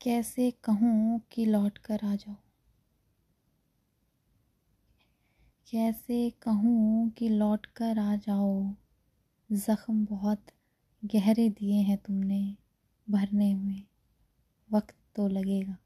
कैसे कहूँ कि लौट कर आ जाओ कैसे कहूँ कि लौट कर आ जाओ? ज़ख्म बहुत गहरे दिए हैं तुमने, भरने में वक्त तो लगेगा।